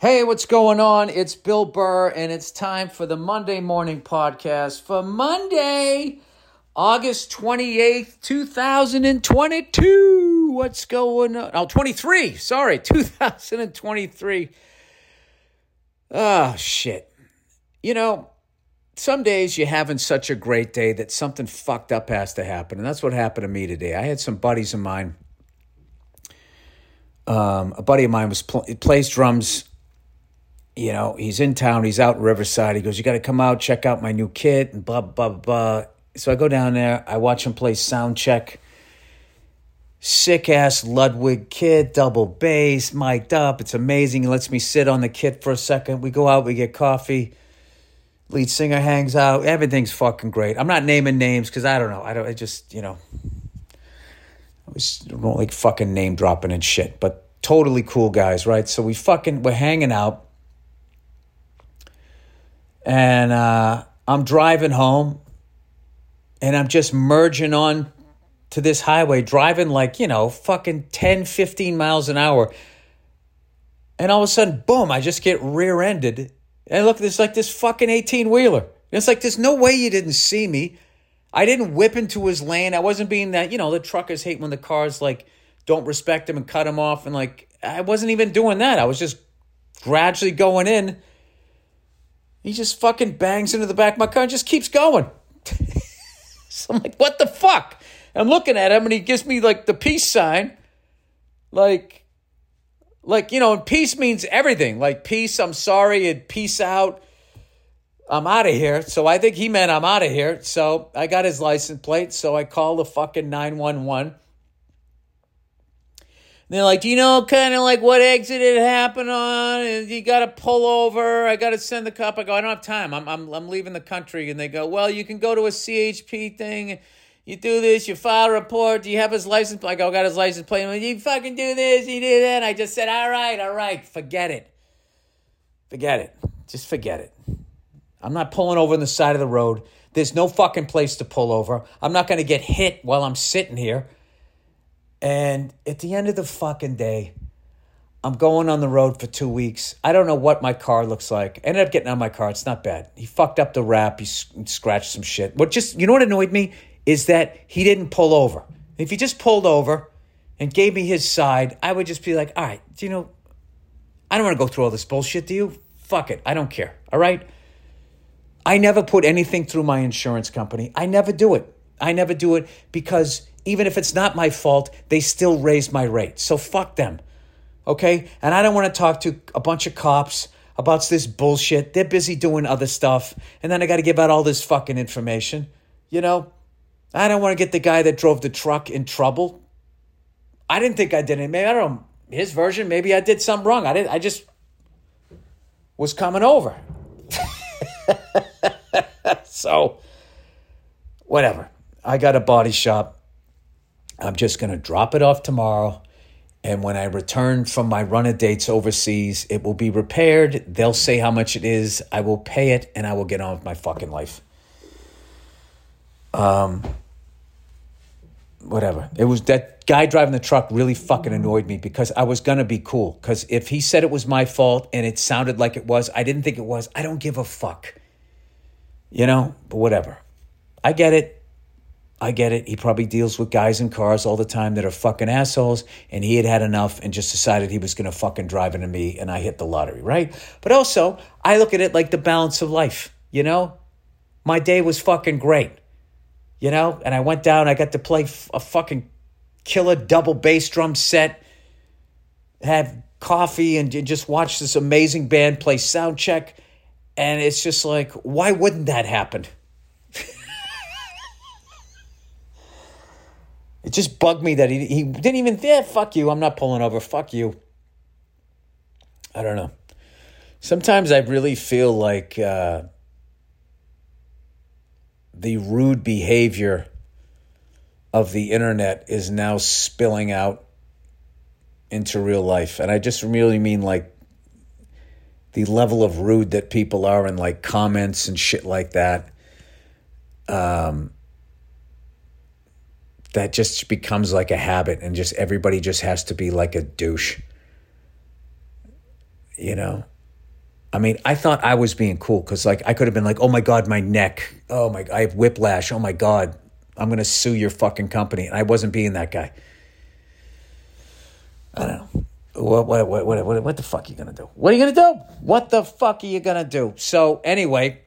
Hey, what's going on? It's Bill Burr, and it's time for the Monday Morning Podcast for Monday, August 28th, 2022. What's going on? Oh, 23. Sorry, 2023. Oh, shit. You know, some days you're having such a great day that something fucked up has to happen. And that's what happened to me today. I had some buddies of mine. Um, a buddy of mine was pl- plays drums you know, he's in town, he's out in Riverside. He goes, You got to come out, check out my new kit, and blah, blah, blah. So I go down there, I watch him play sound check. Sick ass Ludwig kit, double bass, mic'd up. It's amazing. He lets me sit on the kit for a second. We go out, we get coffee. Lead singer hangs out. Everything's fucking great. I'm not naming names because I don't know. I don't. I just you know. I was don't like fucking name dropping and shit, but totally cool guys, right? So we fucking we're hanging out and uh, I'm driving home and I'm just merging on to this highway, driving like, you know, fucking 10, 15 miles an hour. And all of a sudden, boom, I just get rear ended. And look, there's like this fucking 18 wheeler. It's like, there's no way you didn't see me. I didn't whip into his lane. I wasn't being that, you know, the truckers hate when the cars like don't respect him and cut him off. And like, I wasn't even doing that. I was just gradually going in he just fucking bangs into the back of my car and just keeps going. so I'm like, what the fuck? I'm looking at him and he gives me like the peace sign. Like, like, you know, peace means everything. Like, peace, I'm sorry, and peace out. I'm out of here. So I think he meant I'm out of here. So I got his license plate. So I call the fucking 911 they're like, do you know kind of like what exit it happened on? And you got to pull over. I got to send the cop. I go, I don't have time. I'm, I'm, I'm leaving the country. And they go, well, you can go to a CHP thing. You do this, you file a report. Do you have his license? I go, I got his license plate. You fucking do this, you do that. I just said, all right, all right, forget it. Forget it. Just forget it. I'm not pulling over on the side of the road. There's no fucking place to pull over. I'm not going to get hit while I'm sitting here. And at the end of the fucking day, I'm going on the road for two weeks. I don't know what my car looks like. I ended up getting of my car. It's not bad. He fucked up the wrap. He scratched some shit. What just you know what annoyed me is that he didn't pull over. If he just pulled over and gave me his side, I would just be like, all right, do you know, I don't want to go through all this bullshit. Do you? Fuck it. I don't care. All right. I never put anything through my insurance company. I never do it. I never do it because even if it's not my fault, they still raise my rate. So fuck them. Okay? And I don't want to talk to a bunch of cops about this bullshit. They're busy doing other stuff. And then I got to give out all this fucking information. You know? I don't want to get the guy that drove the truck in trouble. I didn't think I did it. Maybe I don't know his version. Maybe I did something wrong. I didn't. I just was coming over. so, whatever. I got a body shop. I'm just going to drop it off tomorrow. And when I return from my run of dates overseas, it will be repaired. They'll say how much it is. I will pay it and I will get on with my fucking life. Um, whatever. It was that guy driving the truck really fucking annoyed me because I was going to be cool. Because if he said it was my fault and it sounded like it was, I didn't think it was. I don't give a fuck. You know, but whatever. I get it. I get it. He probably deals with guys in cars all the time that are fucking assholes, and he had had enough and just decided he was going to fucking drive into me, and I hit the lottery, right? But also, I look at it like the balance of life, you know? My day was fucking great, you know? And I went down, I got to play a fucking killer double bass drum set, have coffee, and just watch this amazing band play sound check. And it's just like, why wouldn't that happen? It just bugged me that he, he didn't even, yeah, fuck you. I'm not pulling over. Fuck you. I don't know. Sometimes I really feel like uh, the rude behavior of the internet is now spilling out into real life. And I just really mean like the level of rude that people are in like comments and shit like that. Um, that just becomes like a habit and just everybody just has to be like a douche. you know. I mean, I thought I was being cool because, like, I could have been like, "Oh my god, my neck! Oh my, I have whiplash! Oh my god, I'm gonna sue your fucking company." And I wasn't being that guy. I don't know. What, what, what, what, what, what the fuck are you gonna do? What are you gonna do? What the fuck are you gonna do? So anyway,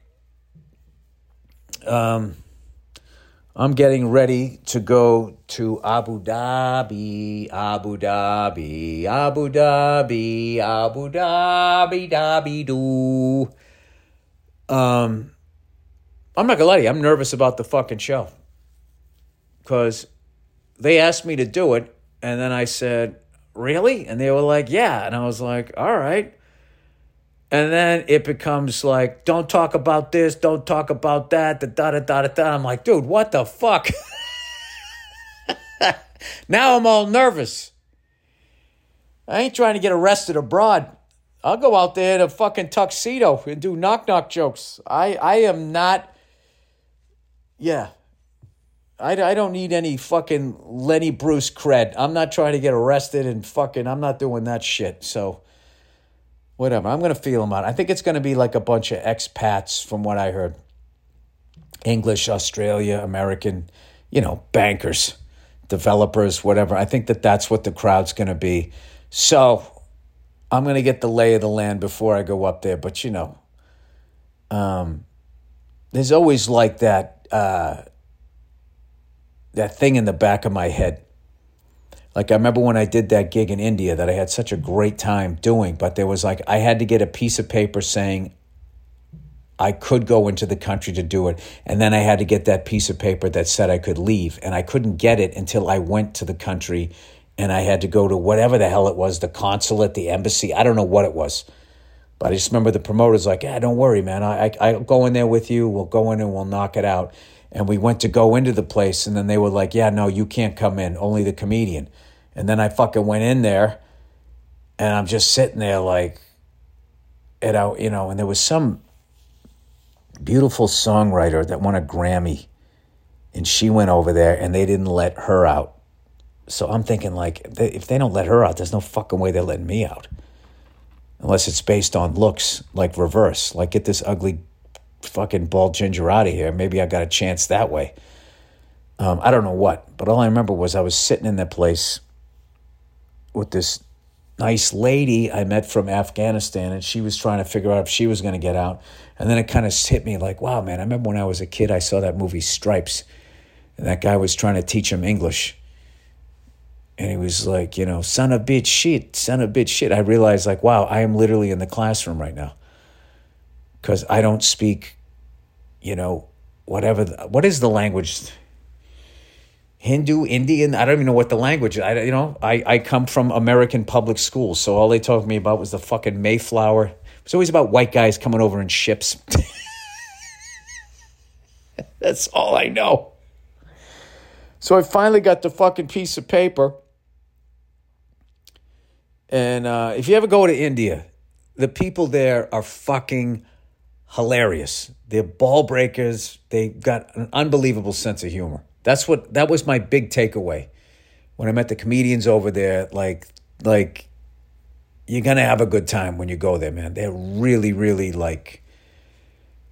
um, I'm getting ready to go to Abu Dhabi, Abu Dhabi, Abu Dhabi, Abu Dhabi, Dhabi do. Um, I'm not gonna lie to you. I'm nervous about the fucking show because they asked me to do it, and then I said, "Really?" And they were like, "Yeah," and I was like, "All right." And then it becomes like, don't talk about this, don't talk about that, da da da da da. I'm like, dude, what the fuck? now I'm all nervous. I ain't trying to get arrested abroad. I'll go out there in a fucking tuxedo and do knock knock jokes. I, I am not, yeah. I, I don't need any fucking Lenny Bruce cred. I'm not trying to get arrested and fucking, I'm not doing that shit. So, whatever. I'm going to feel them out. I think it's going to be like a bunch of expats, from what I heard English, Australia, American, you know, bankers, developers, whatever. I think that that's what the crowd's going to be. So I'm going to get the lay of the land before I go up there. But, you know, um, there's always like that. Uh, that thing in the back of my head like I remember when I did that gig in India that I had such a great time doing, but there was like I had to get a piece of paper saying I could go into the country to do it, and then I had to get that piece of paper that said I could leave, and I couldn't get it until I went to the country and I had to go to whatever the hell it was, the consulate, the embassy, I don't know what it was. But I just remember the promoter's like, "Yeah, don't worry, man. I, I I'll go in there with you. We'll go in and we'll knock it out." And we went to go into the place, and then they were like, "Yeah, no, you can't come in. Only the comedian." And then I fucking went in there and I'm just sitting there like, and I, you know, and there was some beautiful songwriter that won a Grammy and she went over there and they didn't let her out. So I'm thinking like, if they don't let her out, there's no fucking way they're letting me out. Unless it's based on looks, like reverse, like get this ugly fucking bald ginger out of here. Maybe I got a chance that way. Um, I don't know what, but all I remember was I was sitting in that place with this nice lady I met from Afghanistan, and she was trying to figure out if she was going to get out. And then it kind of hit me like, wow, man, I remember when I was a kid, I saw that movie Stripes, and that guy was trying to teach him English. And he was like, you know, son of bitch shit, son of bitch shit. I realized, like, wow, I am literally in the classroom right now. Because I don't speak, you know, whatever. The, what is the language? Hindu, Indian. I don't even know what the language. Is. I you know I I come from American public schools, so all they talked to me about was the fucking Mayflower. It's always about white guys coming over in ships. That's all I know. So I finally got the fucking piece of paper. And uh, if you ever go to India, the people there are fucking hilarious. They're ball breakers. They've got an unbelievable sense of humor. That's what that was my big takeaway when I met the comedians over there. Like, like you're gonna have a good time when you go there, man. They're really, really like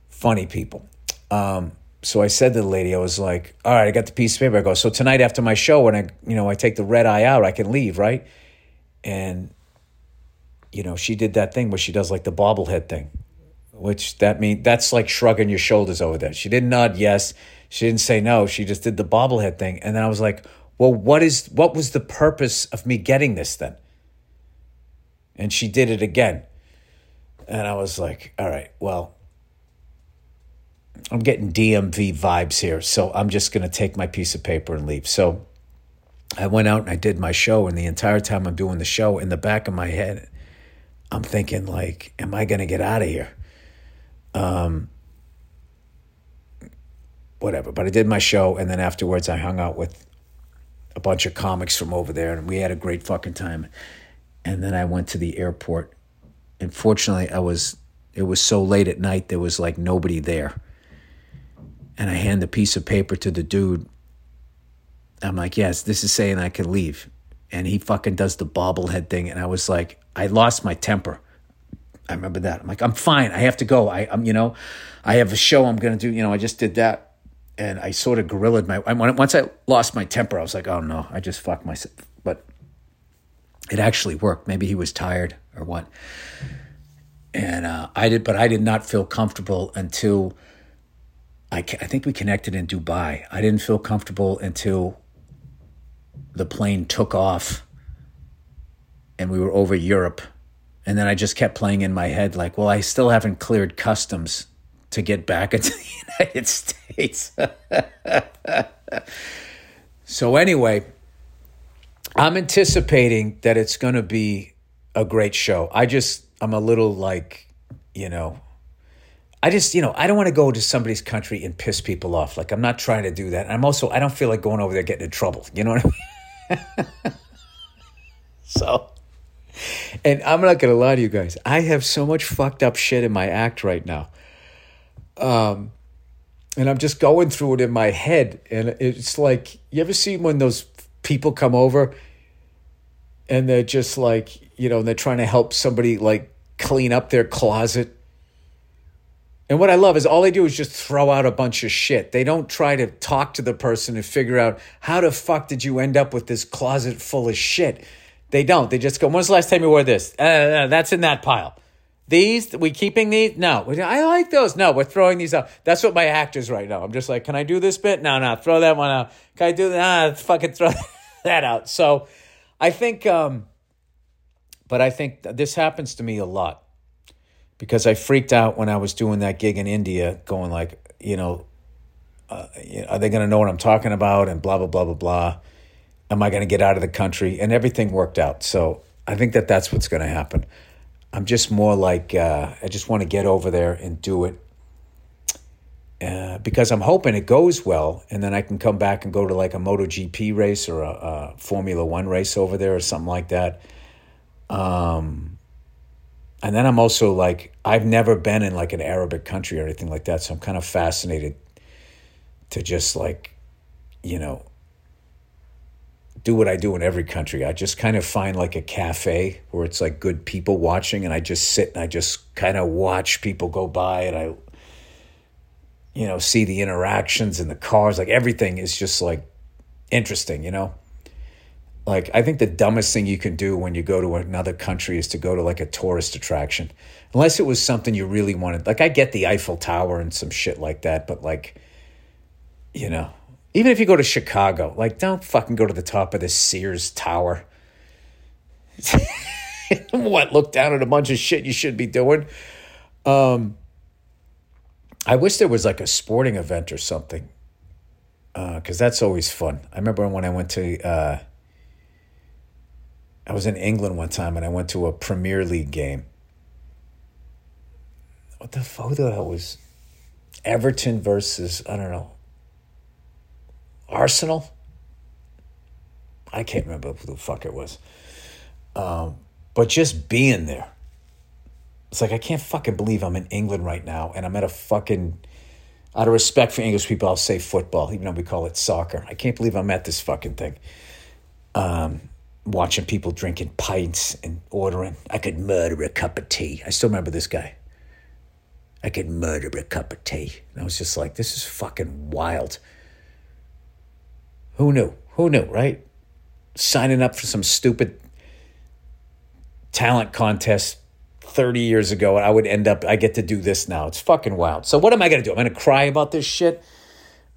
funny people. Um, so I said to the lady, I was like, "All right, I got the piece of paper." I go, "So tonight after my show, when I, you know, I take the red eye out, I can leave, right?" And you know, she did that thing where she does like the bobblehead thing, which that mean that's like shrugging your shoulders over there. She didn't nod yes. She didn't say no. She just did the bobblehead thing. And then I was like, well, what is what was the purpose of me getting this then? And she did it again. And I was like, all right, well, I'm getting DMV vibes here. So I'm just going to take my piece of paper and leave. So I went out and I did my show. And the entire time I'm doing the show, in the back of my head, I'm thinking, like, am I going to get out of here? Um, whatever. But I did my show, and then afterwards, I hung out with a bunch of comics from over there, and we had a great fucking time. And then I went to the airport. And fortunately, I was it was so late at night there was like nobody there. And I hand the piece of paper to the dude. I'm like, yes, this is saying I can leave. And he fucking does the bobblehead thing. And I was like, I lost my temper. I remember that. I'm like, I'm fine. I have to go. I, I'm, you know, I have a show I'm going to do. You know, I just did that. And I sort of gorillaed my, I, once I lost my temper, I was like, oh no, I just fucked myself. But it actually worked. Maybe he was tired or what. And uh, I did, but I did not feel comfortable until I, I think we connected in Dubai. I didn't feel comfortable until the plane took off and we were over Europe. And then I just kept playing in my head, like, well, I still haven't cleared customs to get back into the United States. so, anyway, I'm anticipating that it's going to be a great show. I just, I'm a little like, you know, I just, you know, I don't want to go to somebody's country and piss people off. Like, I'm not trying to do that. I'm also, I don't feel like going over there getting in trouble. You know what I mean? so, and I'm not to lie to you guys. I have so much fucked up shit in my act right now. Um, and I'm just going through it in my head. And it's like, you ever see when those people come over and they're just like, you know, they're trying to help somebody like clean up their closet and what I love is all they do is just throw out a bunch of shit. They don't try to talk to the person and figure out how the fuck did you end up with this closet full of shit. They don't. They just go, when's the last time you wore this? Uh, uh, that's in that pile. These, we keeping these? No. I like those. No, we're throwing these out. That's what my act is right now. I'm just like, can I do this bit? No, no, throw that one out. Can I do that? Nah, fucking throw that out. So I think, um, but I think this happens to me a lot because I freaked out when I was doing that gig in India, going like, you know, uh, are they going to know what I'm talking about? And blah blah blah blah blah. Am I going to get out of the country? And everything worked out. So I think that that's what's going to happen. I'm just more like uh, I just want to get over there and do it. Uh, because I'm hoping it goes well, and then I can come back and go to like a MotoGP race or a, a Formula One race over there or something like that. Um, and then I'm also like, I've never been in like an Arabic country or anything like that. So I'm kind of fascinated to just like, you know, do what I do in every country. I just kind of find like a cafe where it's like good people watching and I just sit and I just kind of watch people go by and I, you know, see the interactions in the cars. Like everything is just like interesting, you know? like I think the dumbest thing you can do when you go to another country is to go to like a tourist attraction. Unless it was something you really wanted. Like I get the Eiffel Tower and some shit like that, but like you know, even if you go to Chicago, like don't fucking go to the top of the Sears Tower. what? Look down at a bunch of shit you should be doing. Um I wish there was like a sporting event or something. Uh, cuz that's always fun. I remember when I went to uh I was in England one time and I went to a Premier League game. What the fuck the hell was Everton versus I don't know Arsenal? I can't remember who the fuck it was. Um, but just being there, it's like I can't fucking believe I'm in England right now and I'm at a fucking out of respect for English people, I'll say football, even though we call it soccer. I can't believe I'm at this fucking thing. Um, watching people drinking pints and ordering. I could murder a cup of tea. I still remember this guy. I could murder a cup of tea. And I was just like, this is fucking wild. Who knew? Who knew, right? Signing up for some stupid talent contest 30 years ago, and I would end up, I get to do this now. It's fucking wild. So, what am I going to do? I'm going to cry about this shit.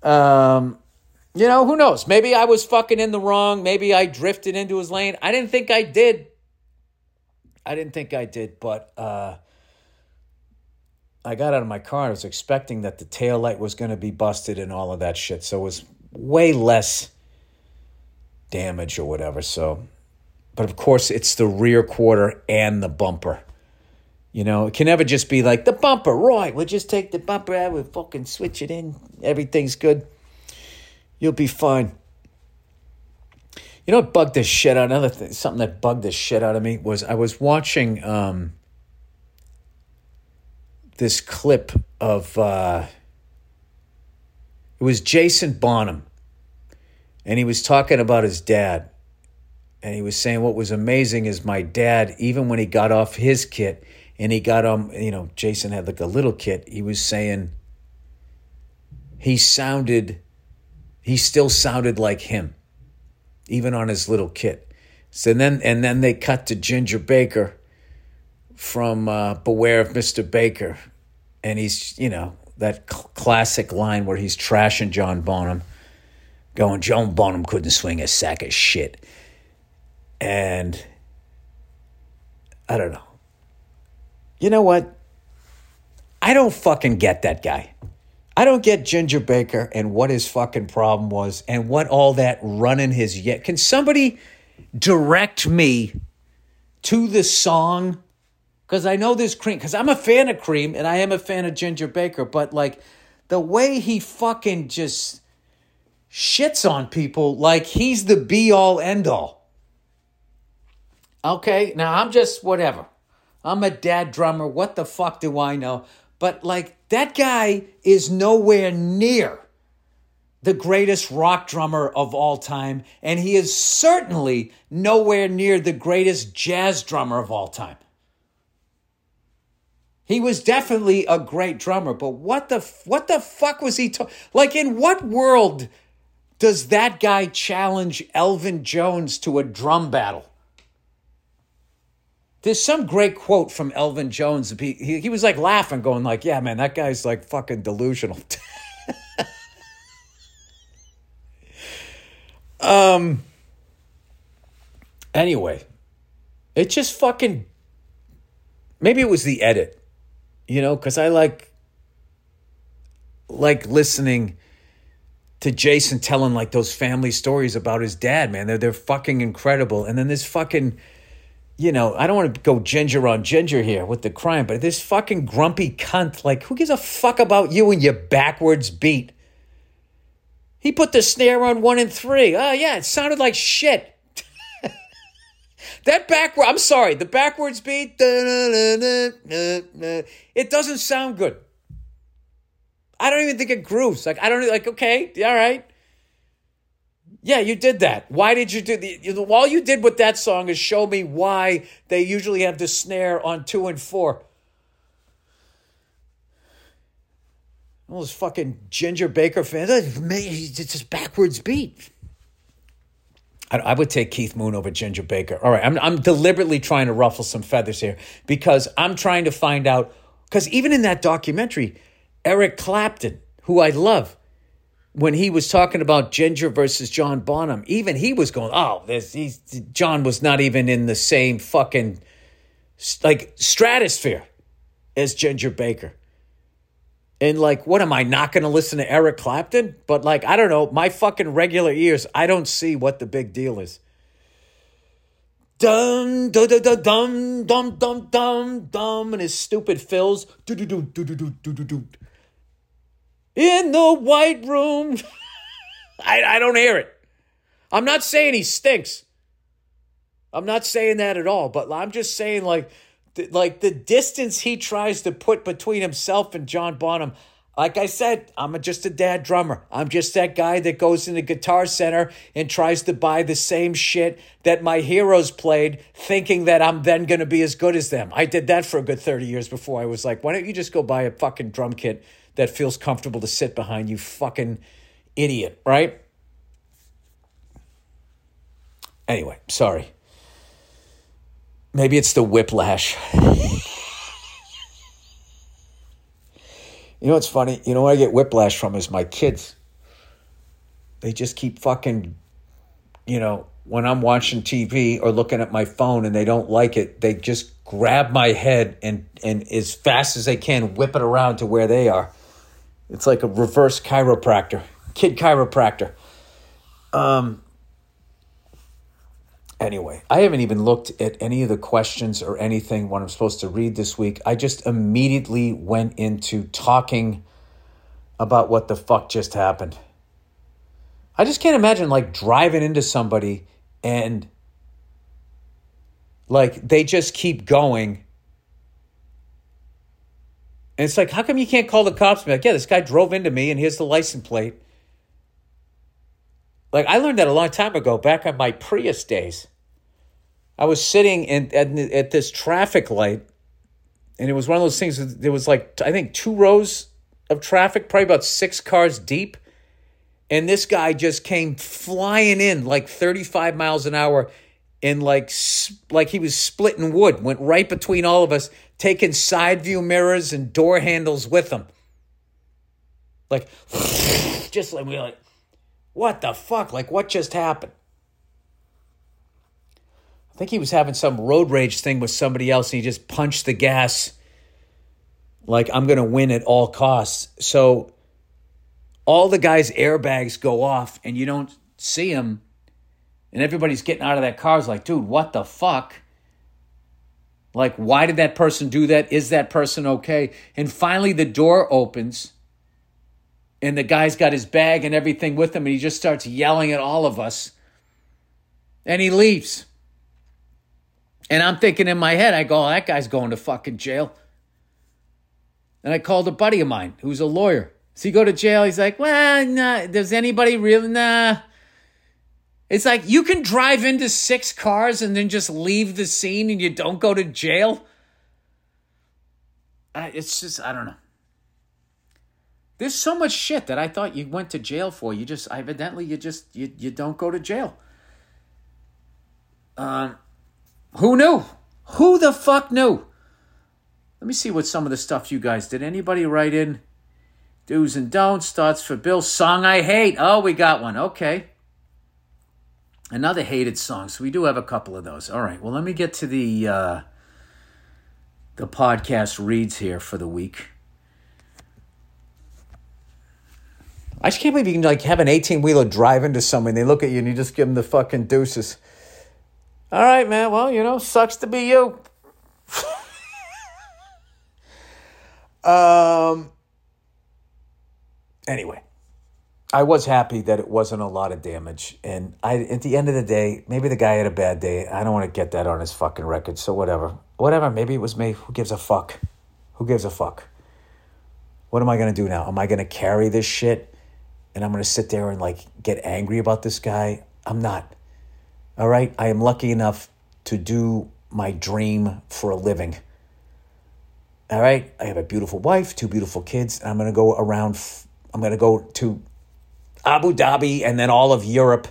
Um, you know, who knows? Maybe I was fucking in the wrong. Maybe I drifted into his lane. I didn't think I did. I didn't think I did, but uh, I got out of my car. and I was expecting that the tail light was going to be busted and all of that shit. So it was way less damage or whatever. So, but of course, it's the rear quarter and the bumper. You know, it can never just be like the bumper, right? We'll just take the bumper out, we'll fucking switch it in. Everything's good. You'll be fine. You know what bugged the shit out? Another thing, something that bugged the shit out of me was I was watching um, this clip of uh, it was Jason Bonham, and he was talking about his dad, and he was saying what was amazing is my dad, even when he got off his kit, and he got um you know Jason had like a little kit. He was saying he sounded he still sounded like him even on his little kit. So then and then they cut to Ginger Baker from uh, Beware of Mr. Baker and he's you know that cl- classic line where he's trashing John Bonham going John Bonham couldn't swing a sack of shit. And I don't know. You know what? I don't fucking get that guy. I don't get Ginger Baker and what his fucking problem was and what all that running his yet. Can somebody direct me to the song? Because I know this cream, because I'm a fan of cream and I am a fan of Ginger Baker, but like the way he fucking just shits on people like he's the be all end all. Okay, now I'm just whatever. I'm a dad drummer. What the fuck do I know? But like that guy is nowhere near the greatest rock drummer of all time, and he is certainly nowhere near the greatest jazz drummer of all time. He was definitely a great drummer, but what the what the fuck was he ta- like in what world does that guy challenge Elvin Jones to a drum battle? There's some great quote from Elvin Jones. He, he, he was like laughing, going like, "Yeah, man, that guy's like fucking delusional." um. Anyway, it just fucking. Maybe it was the edit, you know, because I like. Like listening to Jason telling like those family stories about his dad, man. They're they're fucking incredible. And then this fucking you know, I don't want to go ginger on ginger here with the crime, but this fucking grumpy cunt, like, who gives a fuck about you and your backwards beat? He put the snare on one and three. Oh, yeah, it sounded like shit. That backward, I'm sorry, the backwards beat, it doesn't sound good. I don't even think it grooves. Like, I don't, like, okay, all right. Yeah, you did that. Why did you do the? All you did with that song is show me why they usually have the snare on two and four. All those fucking Ginger Baker fans, it's just backwards beat. I, would take Keith Moon over Ginger Baker. All right, I'm, I'm deliberately trying to ruffle some feathers here because I'm trying to find out. Because even in that documentary, Eric Clapton, who I love, when he was talking about Ginger versus John Bonham, even he was going, "Oh, this John was not even in the same fucking like stratosphere as Ginger Baker." And like, what am I not going to listen to Eric Clapton? But like, I don't know, my fucking regular ears, I don't see what the big deal is. Dum dum dum dum dum dum dum dum, and his stupid fills. Do do do do do do do do in the white room. I, I don't hear it. I'm not saying he stinks. I'm not saying that at all, but I'm just saying like like the distance he tries to put between himself and John Bonham. Like I said, I'm just a dad drummer. I'm just that guy that goes in the guitar center and tries to buy the same shit that my heroes played, thinking that I'm then going to be as good as them. I did that for a good 30 years before I was like, why don't you just go buy a fucking drum kit that feels comfortable to sit behind, you fucking idiot, right? Anyway, sorry. Maybe it's the whiplash. you know what's funny? You know what I get whiplash from is my kids. They just keep fucking, you know, when I'm watching TV or looking at my phone and they don't like it, they just grab my head and, and as fast as they can whip it around to where they are. It's like a reverse chiropractor, kid chiropractor. Um, anyway, I haven't even looked at any of the questions or anything what I'm supposed to read this week. I just immediately went into talking about what the fuck just happened. I just can't imagine like driving into somebody and like they just keep going and it's like, how come you can't call the cops and be like, yeah, this guy drove into me and here's the license plate? Like, I learned that a long time ago, back on my Prius days. I was sitting in, at, at this traffic light and it was one of those things. There was like I think two rows of traffic, probably about six cars deep, and this guy just came flying in like 35 miles an hour, and like like he was splitting wood. Went right between all of us, taking side view mirrors and door handles with him. Like, just like we like, what the fuck? Like, what just happened? I think he was having some road rage thing with somebody else and he just punched the gas like I'm going to win at all costs. So all the guys' airbags go off and you don't see him. And everybody's getting out of that car is like, dude, what the fuck? Like, why did that person do that? Is that person okay? And finally, the door opens and the guy's got his bag and everything with him and he just starts yelling at all of us and he leaves. And I'm thinking in my head, I go, oh, that guy's going to fucking jail. And I called a buddy of mine who's a lawyer. Does he go to jail? He's like, well, nah. Does anybody really? Nah. It's like you can drive into six cars and then just leave the scene and you don't go to jail. it's just, I don't know. There's so much shit that I thought you went to jail for. You just, evidently, you just, you, you don't go to jail. Um, who knew? Who the fuck knew? Let me see what some of the stuff you guys did. Anybody write in do's and don'ts? Thoughts for Bill. Song I hate. Oh, we got one. Okay. Another hated song. So we do have a couple of those. All right. Well, let me get to the uh, the podcast reads here for the week. I just can't believe you can like have an 18 wheeler drive into someone. They look at you and you just give them the fucking deuces. All right, man. Well, you know, sucks to be you. um. Anyway, I was happy that it wasn't a lot of damage, and I at the end of the day, maybe the guy had a bad day. I don't want to get that on his fucking record. So whatever, whatever. Maybe it was me. Who gives a fuck? Who gives a fuck? What am I gonna do now? Am I gonna carry this shit? And I'm gonna sit there and like get angry about this guy? I'm not. All right. I am lucky enough to do my dream for a living. All right. I have a beautiful wife, two beautiful kids. And I'm going to go around, I'm going to go to Abu Dhabi and then all of Europe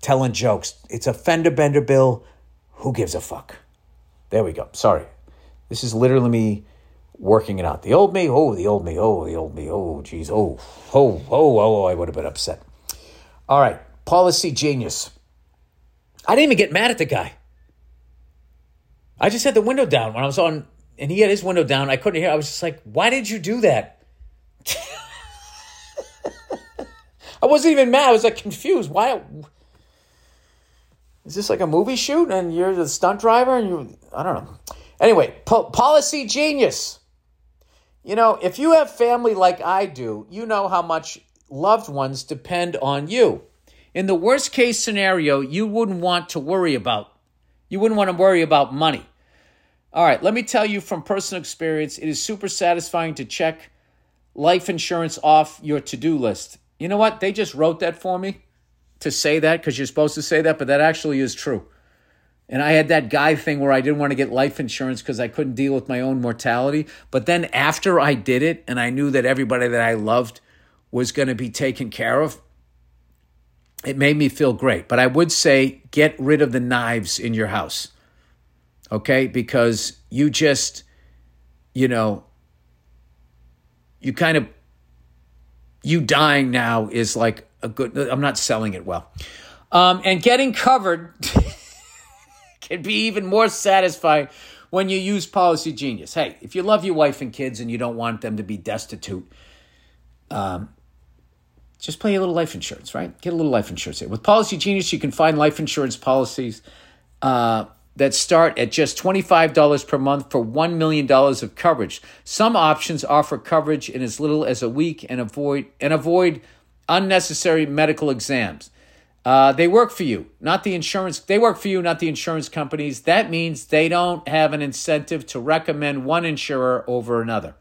telling jokes. It's a fender bender bill. Who gives a fuck? There we go. Sorry. This is literally me working it out. The old me, oh, the old me, oh, the old me, oh, geez, oh, oh, oh, oh, I would have been upset. All right. Policy genius. I didn't even get mad at the guy. I just had the window down when I was on, and he had his window down. I couldn't hear. I was just like, why did you do that? I wasn't even mad. I was like confused. Why? Is this like a movie shoot and you're the stunt driver and you, I don't know. Anyway, po- policy genius. You know, if you have family like I do, you know how much loved ones depend on you in the worst case scenario, you wouldn't want to worry about. You wouldn't want to worry about money. All right, let me tell you from personal experience, it is super satisfying to check life insurance off your to do list. You know what? They just wrote that for me to say that because you're supposed to say that, but that actually is true. And I had that guy thing where I didn't want to get life insurance because I couldn't deal with my own mortality. But then after I did it and I knew that everybody that I loved was going to be taken care of, it made me feel great. But I would say get rid of the knives in your house. Okay? Because you just, you know, you kind of, you dying now is like a good, I'm not selling it well. Um, and getting covered can be even more satisfying when you use Policy Genius. Hey, if you love your wife and kids and you don't want them to be destitute, um, just play a little life insurance, right? Get a little life insurance here. With Policy Genius, you can find life insurance policies uh, that start at just $25 per month for $1 million of coverage. Some options offer coverage in as little as a week and avoid and avoid unnecessary medical exams. Uh, they work for you, not the insurance. They work for you, not the insurance companies. That means they don't have an incentive to recommend one insurer over another.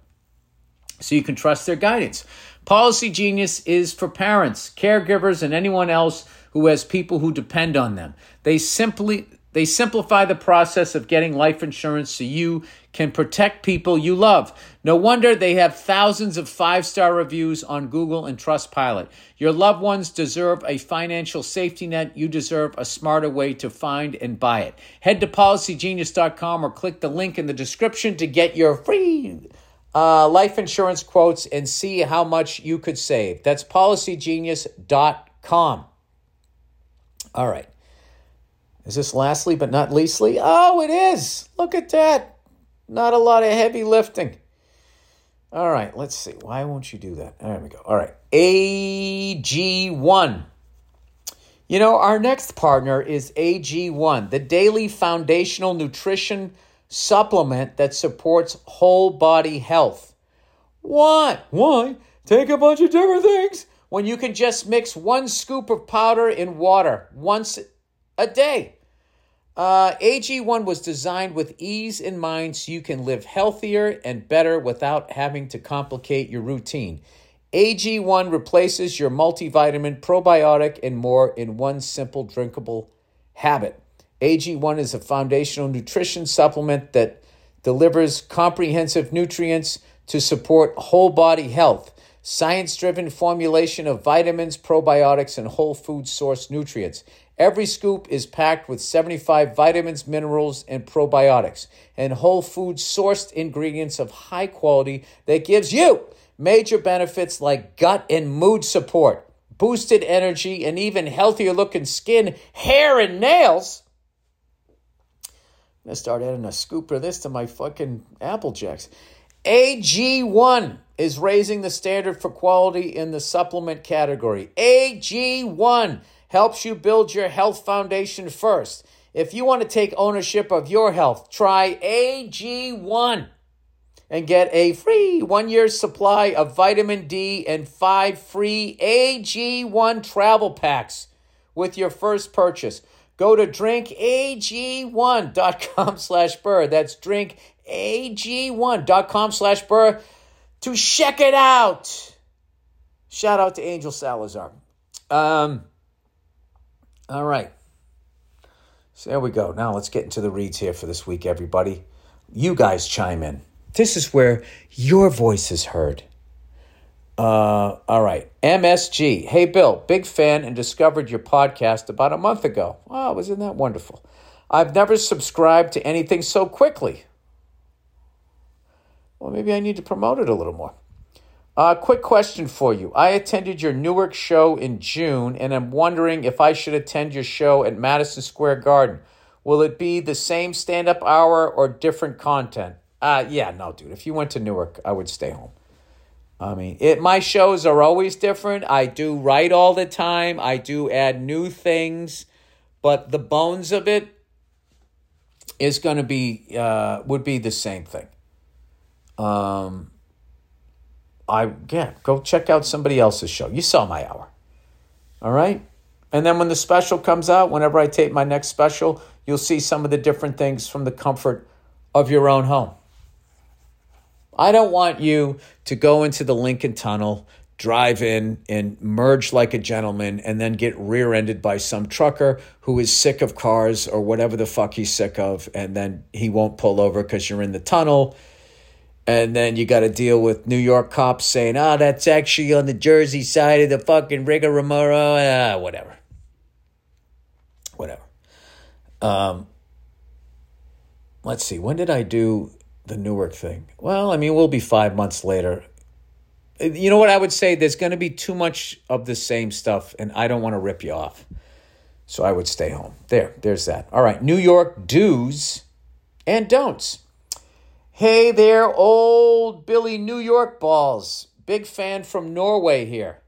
So you can trust their guidance. Policy Genius is for parents, caregivers, and anyone else who has people who depend on them. They simply they simplify the process of getting life insurance so you can protect people you love. No wonder they have thousands of five star reviews on Google and Trustpilot. Your loved ones deserve a financial safety net. You deserve a smarter way to find and buy it. Head to policygenius.com or click the link in the description to get your free uh, life insurance quotes and see how much you could save. That's policygenius.com. All right. Is this lastly but not leastly? Oh, it is. Look at that. Not a lot of heavy lifting. All right, let's see. Why won't you do that? There we go. All right. AG1. You know, our next partner is AG1, the daily foundational nutrition supplement that supports whole body health. Why? Why? Take a bunch of different things when you can just mix one scoop of powder in water once a day. Uh, AG1 was designed with ease in mind so you can live healthier and better without having to complicate your routine. AG1 replaces your multivitamin, probiotic, and more in one simple drinkable habit. AG1 is a foundational nutrition supplement that delivers comprehensive nutrients to support whole body health. Science driven formulation of vitamins, probiotics, and whole food source nutrients. Every scoop is packed with 75 vitamins, minerals, and probiotics, and whole food sourced ingredients of high quality that gives you major benefits like gut and mood support, boosted energy, and even healthier looking skin, hair, and nails. I'm gonna start adding a scoop of this to my fucking Apple Jacks. AG1 is raising the standard for quality in the supplement category. AG1 helps you build your health foundation first. If you want to take ownership of your health, try AG1 and get a free one year supply of vitamin D and five free AG1 travel packs with your first purchase. Go to drinkag1.com slash burr. That's drinkag1.com slash burr to check it out. Shout out to Angel Salazar. Um, all right. So there we go. Now let's get into the reads here for this week, everybody. You guys chime in. This is where your voice is heard. Uh, all right. MSG. Hey, Bill, big fan and discovered your podcast about a month ago. Oh, wasn't that wonderful? I've never subscribed to anything so quickly. Well, maybe I need to promote it a little more. Uh, quick question for you. I attended your Newark show in June, and I'm wondering if I should attend your show at Madison Square Garden. Will it be the same stand up hour or different content? Uh, yeah, no, dude. If you went to Newark, I would stay home. I mean, it my shows are always different. I do write all the time. I do add new things, but the bones of it is going to be uh, would be the same thing. Um, I yeah, go check out somebody else's show. You saw my hour, all right. And then when the special comes out, whenever I tape my next special, you'll see some of the different things from the comfort of your own home. I don't want you to go into the Lincoln Tunnel, drive in, and merge like a gentleman, and then get rear ended by some trucker who is sick of cars or whatever the fuck he's sick of, and then he won't pull over because you're in the tunnel. And then you got to deal with New York cops saying, oh, that's actually on the Jersey side of the fucking rigmarole, ah, whatever. Whatever. Um, let's see, when did I do the Newark thing? Well, I mean, we'll be five months later. You know what I would say? There's going to be too much of the same stuff, and I don't want to rip you off. So I would stay home. There, there's that. All right, New York do's and don'ts. Hey there, old Billy New York balls. Big fan from Norway here.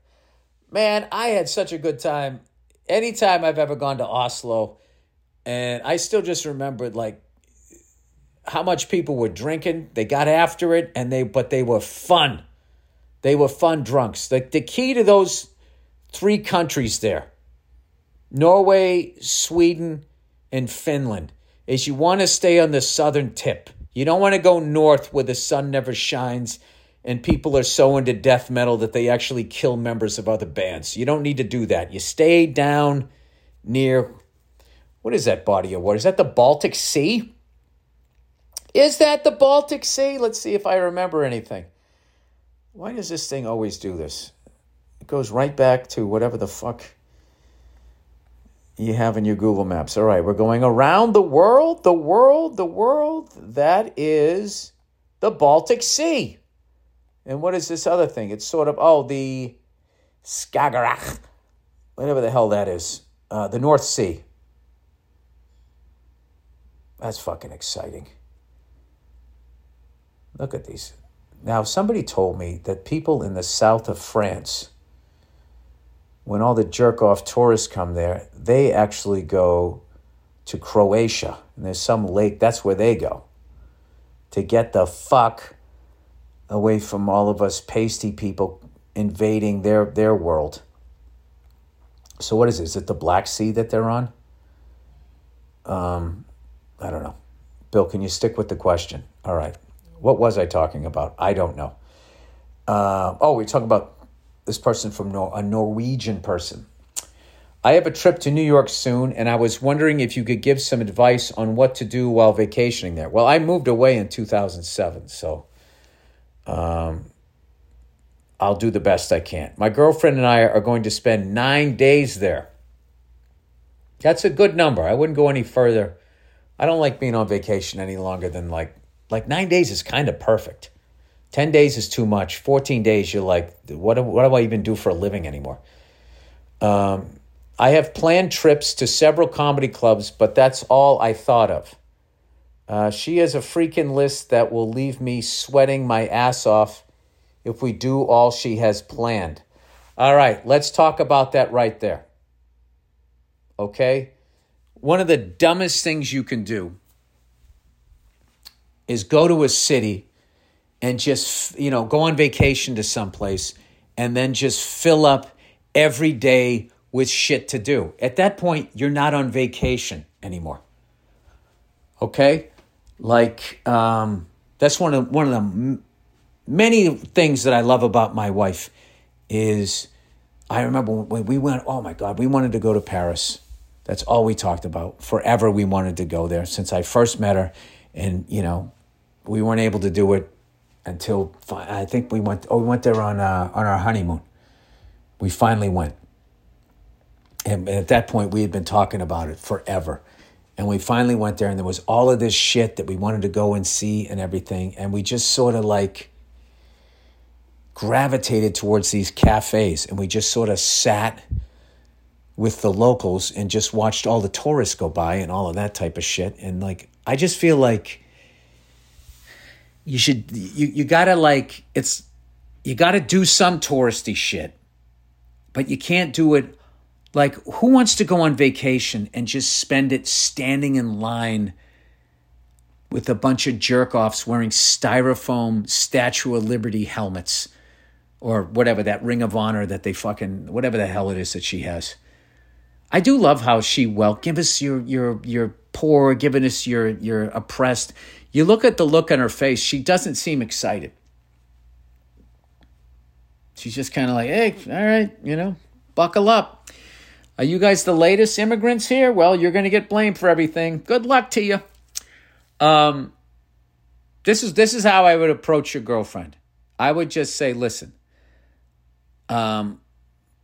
Man, I had such a good time anytime I've ever gone to Oslo. And I still just remembered like how much people were drinking. They got after it, and they but they were fun. They were fun drunks. The the key to those three countries there, Norway, Sweden, and Finland, is you want to stay on the southern tip. You don't want to go north where the sun never shines and people are so into death metal that they actually kill members of other bands. You don't need to do that. You stay down near what is that body of water? Is that the Baltic Sea? Is that the Baltic Sea? Let's see if I remember anything. Why does this thing always do this? It goes right back to whatever the fuck you have in your Google Maps. All right, we're going around the world, the world, the world. That is the Baltic Sea. And what is this other thing? It's sort of, oh, the Skagerrak, whatever the hell that is, uh, the North Sea. That's fucking exciting. Look at these. Now, somebody told me that people in the south of France, when all the jerk off tourists come there, they actually go to Croatia. And there's some lake, that's where they go to get the fuck away from all of us pasty people invading their, their world. So, what is it? Is it the Black Sea that they're on? Um, I don't know. Bill, can you stick with the question? All right. What was I talking about? I don't know. Uh, oh, we're talking about this person from Nor- a Norwegian person. I have a trip to New York soon, and I was wondering if you could give some advice on what to do while vacationing there. Well, I moved away in 2007, so um, I'll do the best I can. My girlfriend and I are going to spend nine days there. That's a good number. I wouldn't go any further. I don't like being on vacation any longer than like like nine days is kind of perfect. Ten days is too much. Fourteen days, you're like, what? What do I even do for a living anymore? Um, I have planned trips to several comedy clubs, but that's all I thought of. Uh, she has a freaking list that will leave me sweating my ass off if we do all she has planned. All right, let's talk about that right there. Okay? One of the dumbest things you can do is go to a city and just, you know, go on vacation to someplace and then just fill up every day with shit to do. At that point, you're not on vacation anymore. Okay? Like, um, that's one of, one of the many things that I love about my wife is I remember when we went, oh my God, we wanted to go to Paris. That's all we talked about. Forever we wanted to go there since I first met her. And, you know, we weren't able to do it until I think we went. Oh, we went there on uh, on our honeymoon. We finally went, and at that point we had been talking about it forever, and we finally went there, and there was all of this shit that we wanted to go and see and everything, and we just sort of like gravitated towards these cafes, and we just sort of sat with the locals and just watched all the tourists go by and all of that type of shit, and like I just feel like you should you you gotta like it's you gotta do some touristy shit, but you can't do it like who wants to go on vacation and just spend it standing in line with a bunch of jerk offs wearing styrofoam Statue of Liberty helmets or whatever that Ring of Honor that they fucking whatever the hell it is that she has. I do love how she well give us your your your poor, giving us your your oppressed. You look at the look on her face, she doesn't seem excited. She's just kind of like, hey, all right, you know, buckle up. Are you guys the latest immigrants here? Well, you're going to get blamed for everything. Good luck to you. Um, this is this is how I would approach your girlfriend. I would just say, listen, um,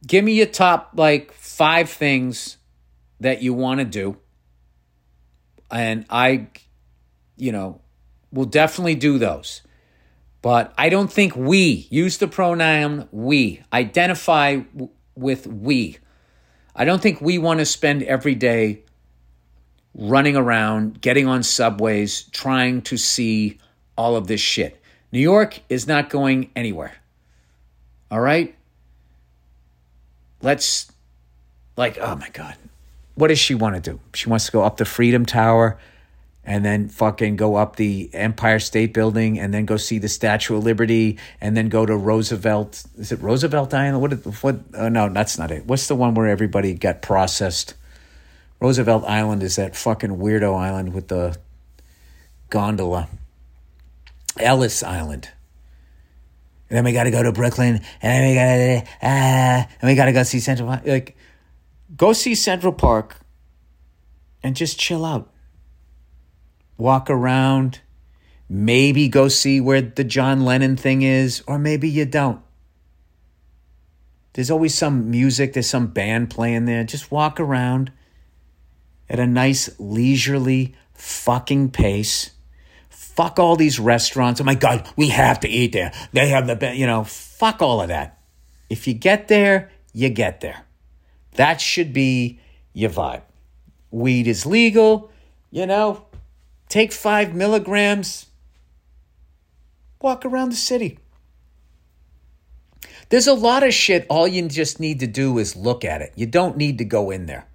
give me your top like five things that you want to do, and I you know, we'll definitely do those. But I don't think we, use the pronoun we, identify w- with we. I don't think we want to spend every day running around, getting on subways, trying to see all of this shit. New York is not going anywhere. All right? Let's, like, oh my God. What does she want to do? She wants to go up the Freedom Tower and then fucking go up the Empire State Building and then go see the Statue of Liberty and then go to Roosevelt. Is it Roosevelt Island? What? What? Uh, no, that's not it. What's the one where everybody got processed? Roosevelt Island is that fucking weirdo island with the gondola. Ellis Island. And then we got to go to Brooklyn, and then we got to, ah, and we got to go see Central Park. Like, go see Central Park, and just chill out walk around, Maybe go see where the John Lennon thing is, or maybe you don't. There's always some music, there's some band playing there. Just walk around at a nice, leisurely fucking pace. Fuck all these restaurants. Oh my God, we have to eat there. They have the best, you know, fuck all of that. If you get there, you get there. That should be your vibe. Weed is legal, you know, take five milligrams, walk around the city. There's a lot of shit. All you just need to do is look at it. You don't need to go in there.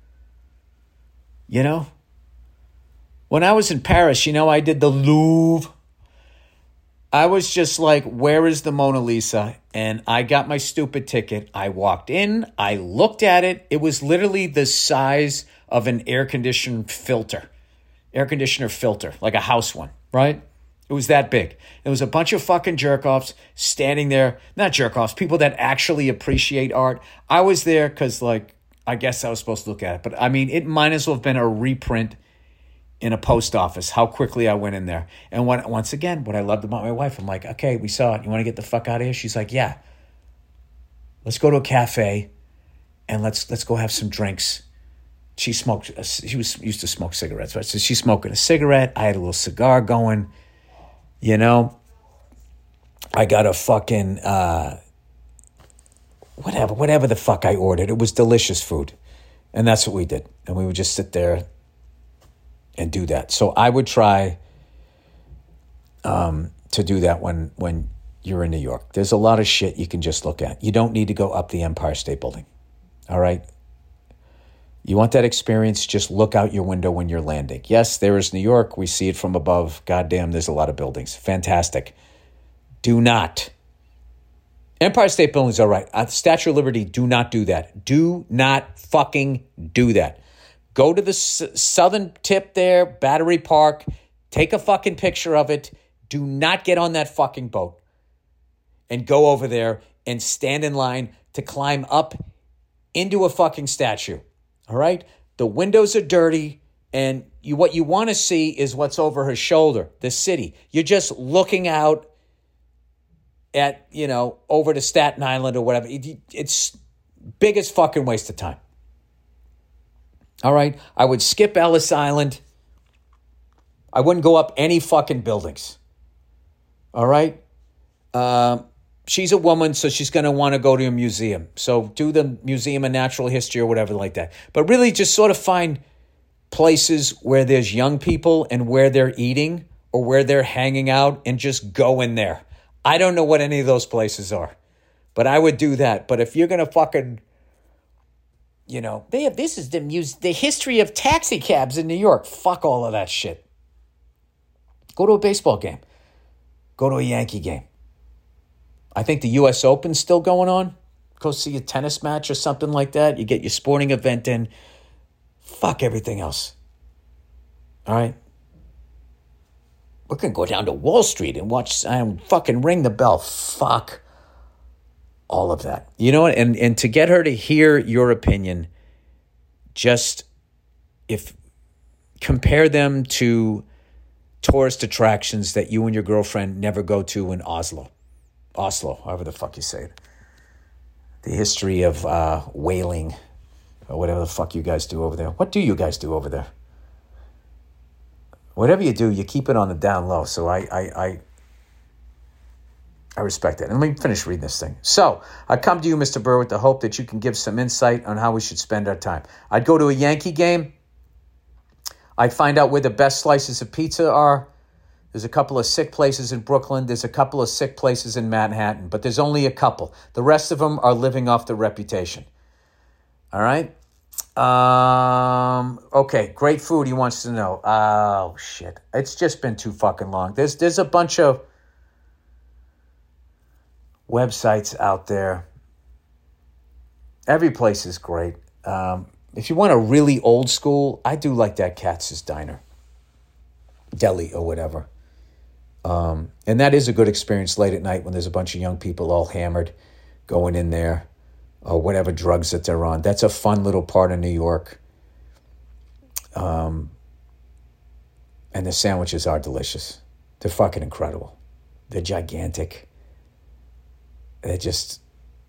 You know? When I was in Paris, you know, I did the Louvre. I was just like, where is the Mona Lisa? And I got my stupid ticket. I walked in, I looked at it. It was literally the size of an air conditioned filter, air conditioner filter, like a house one, right? It was that big. It was a bunch of fucking jerk offs standing there. Not jerk offs, people that actually appreciate art. I was there because, like, I guess I was supposed to look at it. But I mean, it might as well have been a reprint in a post office, how quickly I went in there. And when, once again, what I loved about my wife, I'm like, okay, we saw it. You want to get the fuck out of here? She's like, yeah. Let's go to a cafe and let's let's go have some drinks. She smoked. She was used to smoke cigarettes, right? So she's smoking a cigarette. I had a little cigar going you know, I got a fucking uh, whatever, whatever the fuck I ordered. It was delicious food, and that's what we did. And we would just sit there and do that. So I would try um, to do that when when you're in New York. There's a lot of shit you can just look at. You don't need to go up the Empire State Building. All right. You want that experience? Just look out your window when you're landing. Yes, there is New York. We see it from above. Goddamn, there's a lot of buildings. Fantastic. Do not. Empire State Building's all right. At Statue of Liberty, do not do that. Do not fucking do that. Go to the s- southern tip there, Battery Park. Take a fucking picture of it. Do not get on that fucking boat and go over there and stand in line to climb up into a fucking statue. All right? The windows are dirty and you what you want to see is what's over her shoulder, the city. You're just looking out at, you know, over to Staten Island or whatever. It's biggest fucking waste of time. All right? I would skip Ellis Island. I wouldn't go up any fucking buildings. All right? Um, she's a woman, so she's going to want to go to a museum. So do the Museum of Natural History or whatever like that. But really, just sort of find places where there's young people and where they're eating or where they're hanging out and just go in there. I don't know what any of those places are, but I would do that. But if you're going to fucking you know, they have this is the mus- the history of taxi cabs in New York. Fuck all of that shit. Go to a baseball game. Go to a Yankee game. I think the U.S. Open's still going on. Go see a tennis match or something like that. You get your sporting event in. Fuck everything else. All right? We're to go down to Wall Street and watch and fucking ring the bell. Fuck all of that. You know what? And, and to get her to hear your opinion, just if compare them to tourist attractions that you and your girlfriend never go to in Oslo. Oslo, however the fuck you say it. The history of uh, whaling, or whatever the fuck you guys do over there. What do you guys do over there? Whatever you do, you keep it on the down low. So I, I, I, I respect that. And let me finish reading this thing. So I come to you, Mr. Burr, with the hope that you can give some insight on how we should spend our time. I'd go to a Yankee game. I'd find out where the best slices of pizza are. There's a couple of sick places in Brooklyn. There's a couple of sick places in Manhattan, but there's only a couple. The rest of them are living off the reputation. All right? Um, okay, great food he wants to know. Oh shit. It's just been too fucking long. There's there's a bunch of websites out there. Every place is great. Um, if you want a really old school, I do like that Katz's Diner, deli or whatever. Um, and that is a good experience late at night when there's a bunch of young people all hammered going in there or whatever drugs that they're on. That's a fun little part of New York. Um, and the sandwiches are delicious. They're fucking incredible. They're gigantic. They're just,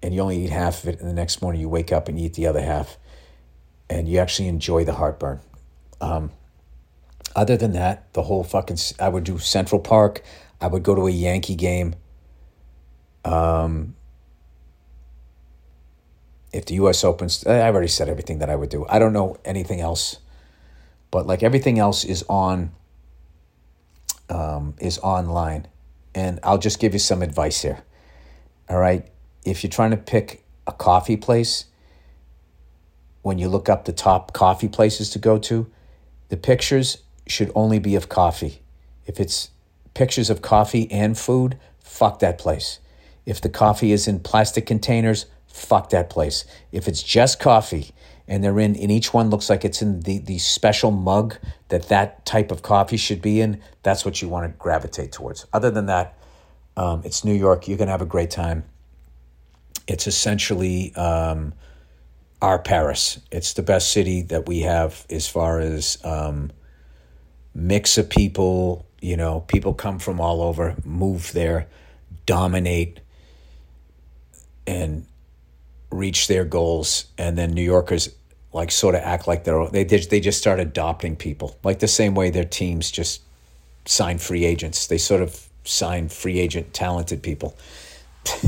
and you only eat half of it, and the next morning you wake up and eat the other half, and you actually enjoy the heartburn. Um, other than that, the whole fucking, I would do Central Park. I would go to a Yankee game. Um, if the U.S. opens, I've already said everything that I would do. I don't know anything else, but like everything else is on, um, is online, and I'll just give you some advice here. All right, if you're trying to pick a coffee place, when you look up the top coffee places to go to, the pictures should only be of coffee. If it's pictures of coffee and food, fuck that place. If the coffee is in plastic containers, fuck that place. If it's just coffee and they're in, and each one looks like it's in the, the special mug that that type of coffee should be in, that's what you want to gravitate towards. Other than that, um, it's New York. You're going to have a great time. It's essentially um, our Paris. It's the best city that we have as far as um, mix of people. You know, people come from all over, move there, dominate, and reach their goals, and then New Yorkers like sort of act like they're they just they just start adopting people like the same way their teams just sign free agents. They sort of sign free agent talented people.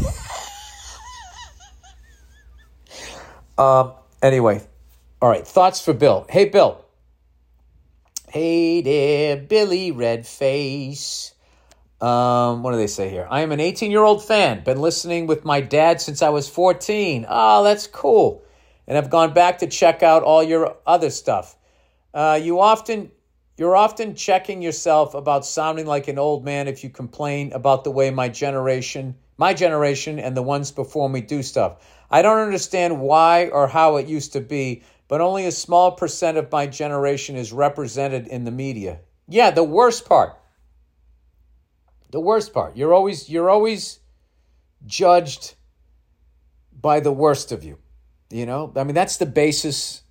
um. Anyway, all right. Thoughts for Bill. Hey, Bill. Hey there, Billy Redface. Um, what do they say here? I am an 18 year old fan. Been listening with my dad since I was 14. Oh, that's cool. And I've gone back to check out all your other stuff. Uh, you often you're often checking yourself about sounding like an old man if you complain about the way my generation, my generation and the ones before me do stuff. I don't understand why or how it used to be, but only a small percent of my generation is represented in the media. Yeah, the worst part the worst part. You're always you're always judged by the worst of you. You know? I mean, that's the basis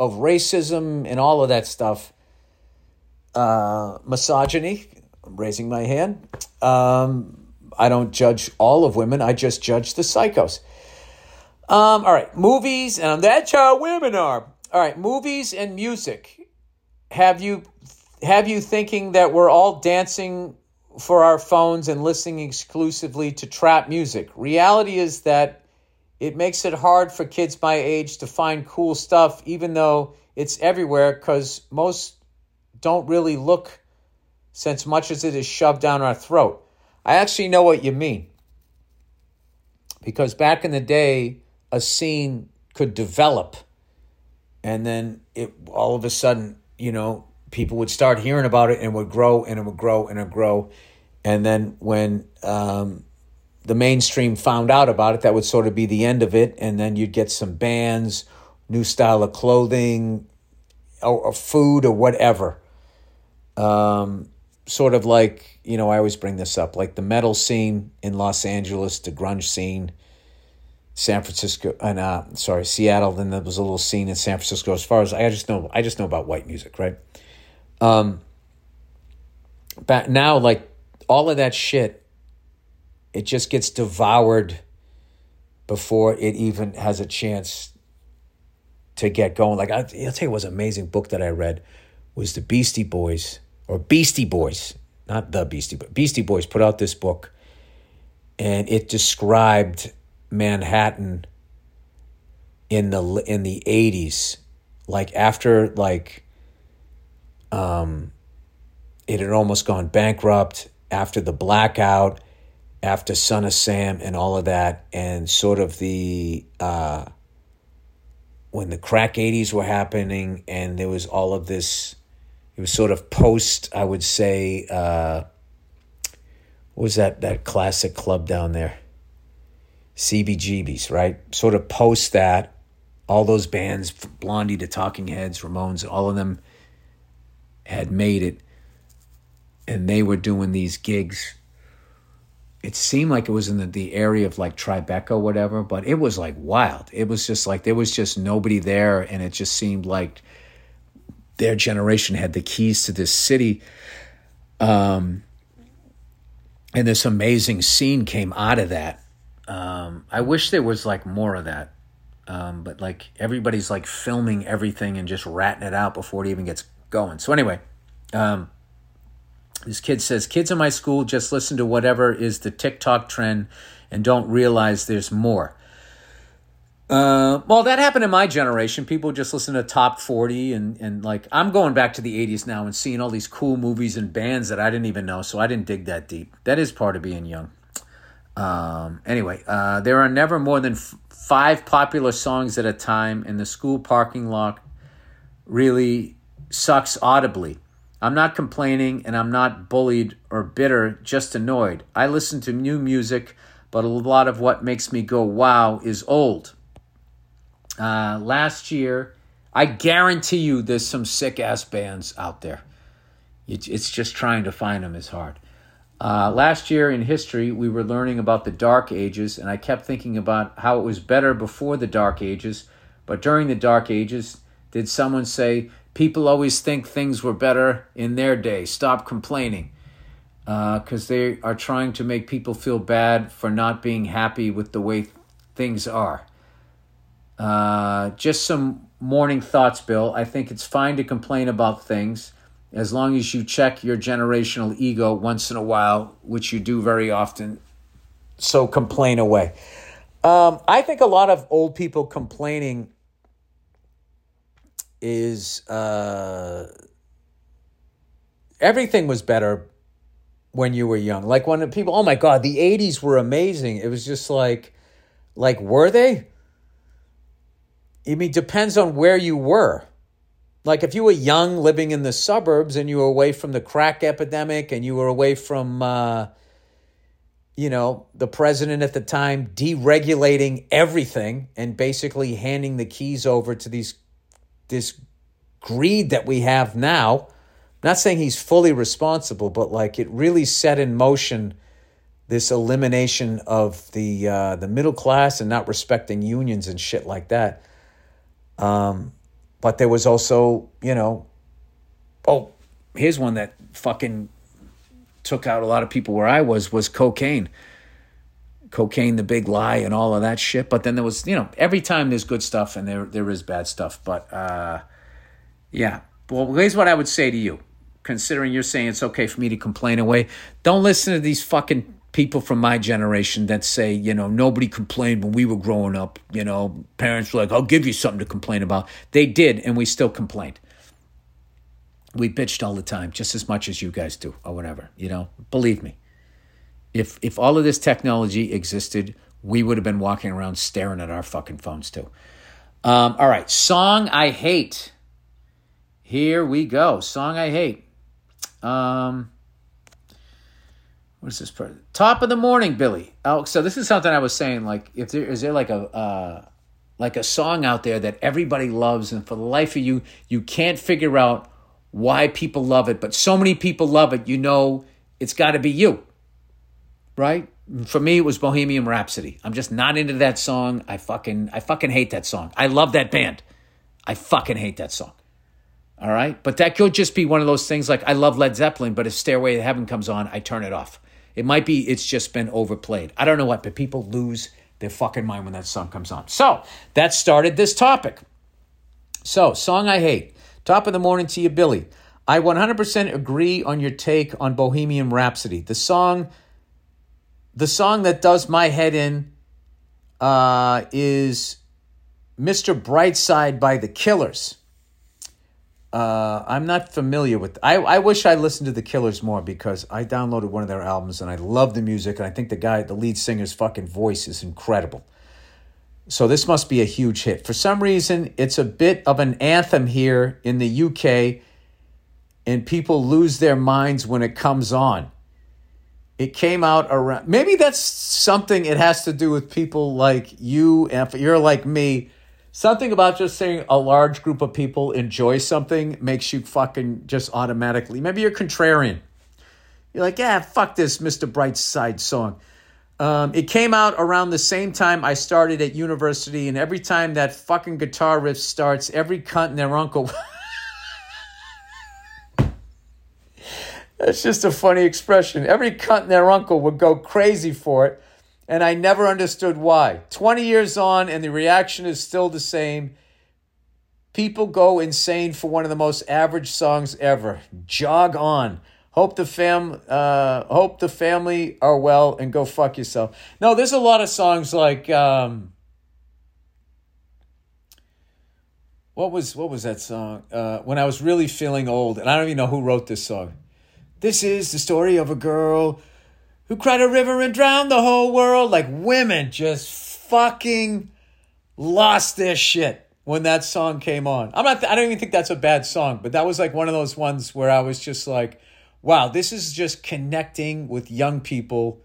of racism and all of that stuff. Uh, misogyny, I'm raising my hand. Um, I don't judge all of women, I just judge the psychos. Um, all right, movies, and that's how women are. All right, movies and music. Have you have you thinking that we're all dancing for our phones and listening exclusively to trap music. Reality is that it makes it hard for kids my age to find cool stuff, even though it's everywhere, because most don't really look since much as it is shoved down our throat. I actually know what you mean. Because back in the day, a scene could develop and then it all of a sudden, you know, people would start hearing about it and it would grow and it would grow and it would grow. And then when um, the mainstream found out about it, that would sort of be the end of it. And then you'd get some bands, new style of clothing, or, or food, or whatever. Um, sort of like, you know, I always bring this up, like the metal scene in Los Angeles, the grunge scene. San Francisco and uh, sorry, Seattle. Then there was a little scene in San Francisco. As far as I just know, I just know about white music, right? Um, but now, like all of that shit, it just gets devoured before it even has a chance to get going. Like I, will tell you, an amazing book that I read was the Beastie Boys or Beastie Boys, not the Beastie, but Beastie Boys put out this book, and it described Manhattan in the in the eighties, like after like um, it had almost gone bankrupt after the blackout, after Son of Sam and all of that, and sort of the uh, when the crack 80s were happening, and there was all of this, it was sort of post, I would say, uh, what was that, that classic club down there? CBGB's, right? Sort of post that, all those bands, Blondie to Talking Heads, Ramones, all of them had made it and they were doing these gigs. It seemed like it was in the, the area of like Tribeca or whatever, but it was like wild. It was just like there was just nobody there, and it just seemed like their generation had the keys to this city. Um, and this amazing scene came out of that. Um, I wish there was like more of that. Um, but like everybody's like filming everything and just ratting it out before it even gets going. So anyway, um, this kid says kids in my school just listen to whatever is the TikTok trend and don't realize there's more. Uh, well, that happened in my generation. People just listen to top 40 and, and like I'm going back to the 80s now and seeing all these cool movies and bands that I didn't even know, so I didn't dig that deep. That is part of being young. Um, anyway, uh, there are never more than f- five popular songs at a time, and the school parking lot really sucks audibly. I'm not complaining and I'm not bullied or bitter, just annoyed. I listen to new music, but a lot of what makes me go wow is old. Uh, last year, I guarantee you there's some sick ass bands out there. It's just trying to find them is hard. Uh, last year in history, we were learning about the Dark Ages, and I kept thinking about how it was better before the Dark Ages. But during the Dark Ages, did someone say, People always think things were better in their day? Stop complaining. Because uh, they are trying to make people feel bad for not being happy with the way things are. Uh, just some morning thoughts, Bill. I think it's fine to complain about things as long as you check your generational ego once in a while, which you do very often. So complain away. Um, I think a lot of old people complaining is uh, everything was better when you were young. Like when people, oh my God, the 80s were amazing. It was just like, like, were they? I mean, depends on where you were. Like if you were young, living in the suburbs, and you were away from the crack epidemic, and you were away from, uh, you know, the president at the time deregulating everything and basically handing the keys over to these this greed that we have now. I'm not saying he's fully responsible, but like it really set in motion this elimination of the uh, the middle class and not respecting unions and shit like that. Um, but there was also, you know, oh, here's one that fucking took out a lot of people where I was was cocaine. Cocaine, the big lie, and all of that shit. But then there was, you know, every time there's good stuff and there there is bad stuff. But uh, yeah. Well, here's what I would say to you. Considering you're saying it's okay for me to complain away, don't listen to these fucking people from my generation that say, you know, nobody complained when we were growing up. You know, parents were like, I'll give you something to complain about. They did, and we still complained. We bitched all the time, just as much as you guys do, or whatever. You know, believe me. If if all of this technology existed, we would have been walking around staring at our fucking phones too. Um, all right, song I hate. Here we go. Song I hate. Um, what is this part? Top of the morning, Billy. Oh, so this is something I was saying. Like, if there is there like a uh, like a song out there that everybody loves, and for the life of you, you can't figure out why people love it, but so many people love it. You know, it's got to be you, right? For me, it was Bohemian Rhapsody. I'm just not into that song. I fucking I fucking hate that song. I love that band. I fucking hate that song. All right, but that could just be one of those things. Like I love Led Zeppelin, but if Stairway to Heaven comes on, I turn it off. It might be it's just been overplayed. I don't know what, but people lose their fucking mind when that song comes on. So that started this topic. So, song I hate. Top of the morning to you, Billy. I 100% agree on your take on Bohemian Rhapsody. The song, the song that does my head in, uh, is Mr. Brightside by the Killers. Uh, I'm not familiar with. I I wish I listened to the Killers more because I downloaded one of their albums and I love the music and I think the guy, the lead singer's fucking voice is incredible. So this must be a huge hit. For some reason, it's a bit of an anthem here in the UK, and people lose their minds when it comes on. It came out around. Maybe that's something. It has to do with people like you, and if you're like me Something about just saying a large group of people enjoy something makes you fucking just automatically. Maybe you're contrarian. You're like, yeah, fuck this Mr. Brightside side song. Um, it came out around the same time I started at university, and every time that fucking guitar riff starts, every cunt and their uncle. That's just a funny expression. Every cunt and their uncle would go crazy for it, and I never understood why. 20 years on, and the reaction is still the same. People go insane for one of the most average songs ever. Jog on. Hope the fam, uh, hope the family are well, and go fuck yourself. No, there's a lot of songs like, um, what was what was that song? Uh, when I was really feeling old, and I don't even know who wrote this song. This is the story of a girl who cried a river and drowned the whole world. Like women just fucking lost their shit when that song came on. I'm not I don't even think that's a bad song, but that was like one of those ones where I was just like, wow, this is just connecting with young people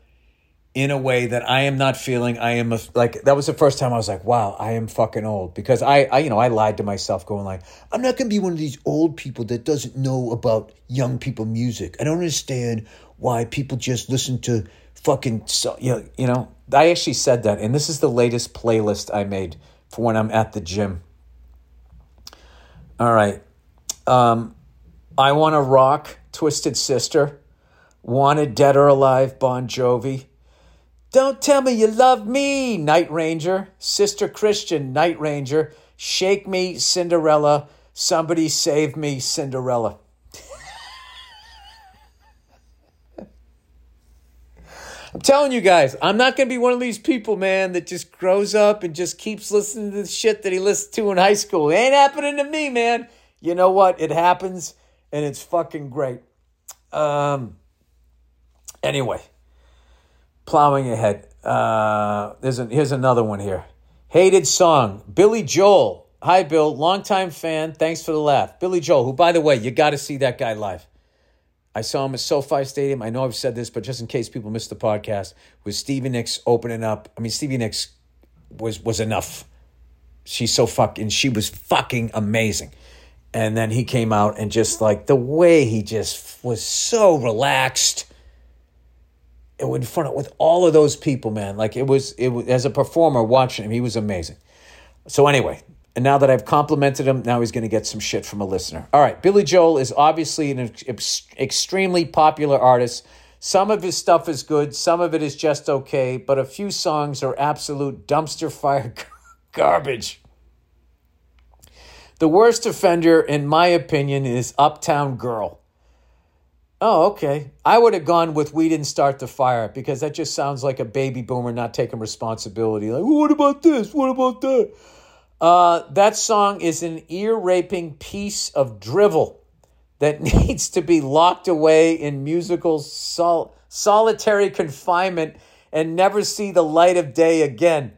in a way that I am not feeling. I am a, like that was the first time I was like, wow, I am fucking old because I, I you know I lied to myself going like I'm not gonna be one of these old people that doesn't know about young people music. I don't understand why people just listen to fucking so you know, you know I actually said that and this is the latest playlist I made for when I'm at the gym. All right. Um, I want to rock Twisted Sister. Wanted Dead or Alive Bon Jovi. Don't tell me you love me, Night Ranger. Sister Christian, Night Ranger. Shake me, Cinderella. Somebody save me, Cinderella. I'm telling you guys, I'm not going to be one of these people, man, that just grows up and just keeps listening to the shit that he listened to in high school. It ain't happening to me, man. You know what? It happens and it's fucking great. Um, anyway, plowing ahead. Uh, there's a, here's another one here. Hated song, Billy Joel. Hi, Bill, longtime fan. Thanks for the laugh. Billy Joel, who, by the way, you got to see that guy live. I saw him at SoFi Stadium. I know I've said this, but just in case people missed the podcast, with Stevie Nicks opening up. I mean, Stevie Nicks was was enough. She's so fucking. She was fucking amazing. And then he came out and just like the way he just was so relaxed It in front of with all of those people, man. Like it was, it was as a performer watching him, he was amazing. So anyway, and now that I've complimented him, now he's going to get some shit from a listener. All right, Billy Joel is obviously an ex- extremely popular artist. Some of his stuff is good, some of it is just okay, but a few songs are absolute dumpster fire garbage. The worst offender, in my opinion, is Uptown Girl. Oh, okay. I would have gone with We Didn't Start the Fire because that just sounds like a baby boomer not taking responsibility. Like, what about this? What about that? Uh, that song is an ear raping piece of drivel that needs to be locked away in musical sol- solitary confinement and never see the light of day again.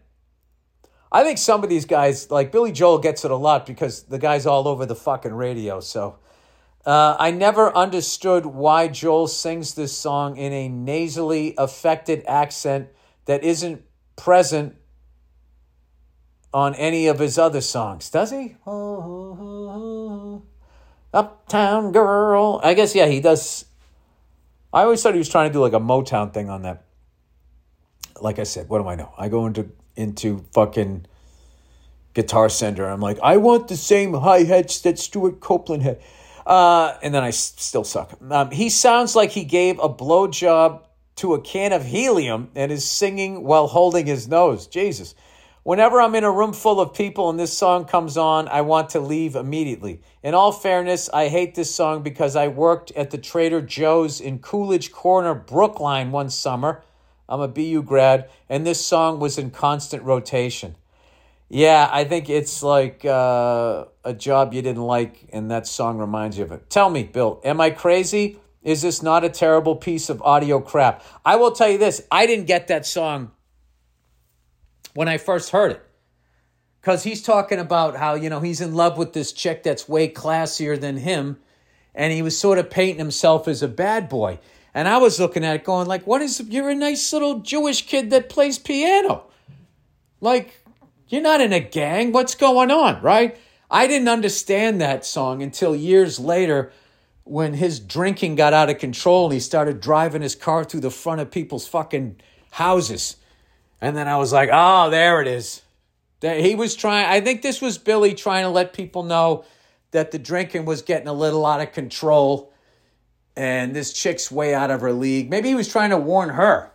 I think some of these guys, like Billy Joel, gets it a lot because the guy's all over the fucking radio. So uh, I never understood why Joel sings this song in a nasally affected accent that isn't present on any of his other songs. Does he? Uptown Girl. I guess, yeah, he does. I always thought he was trying to do like a Motown thing on that. Like I said, what do I know? I go into into fucking Guitar Center. I'm like, I want the same hi hats that Stewart Copeland had. Uh, and then I s- still suck. Um, he sounds like he gave a blowjob to a can of helium and is singing while holding his nose. Jesus. Whenever I'm in a room full of people and this song comes on, I want to leave immediately. In all fairness, I hate this song because I worked at the Trader Joe's in Coolidge Corner, Brookline one summer. I'm a BU grad, and this song was in constant rotation. Yeah, I think it's like uh, a job you didn't like, and that song reminds you of it. Tell me, Bill, am I crazy? Is this not a terrible piece of audio crap? I will tell you this I didn't get that song when I first heard it. Because he's talking about how, you know, he's in love with this chick that's way classier than him. And he was sort of painting himself as a bad boy. And I was looking at it going, like, what is, you're a nice little Jewish kid that plays piano. Like, you're not in a gang. What's going on, right? I didn't understand that song until years later when his drinking got out of control and he started driving his car through the front of people's fucking houses. And then I was like, oh, there it is. that He was trying, I think this was Billy trying to let people know that the drinking was getting a little out of control and this chick's way out of her league. Maybe he was trying to warn her.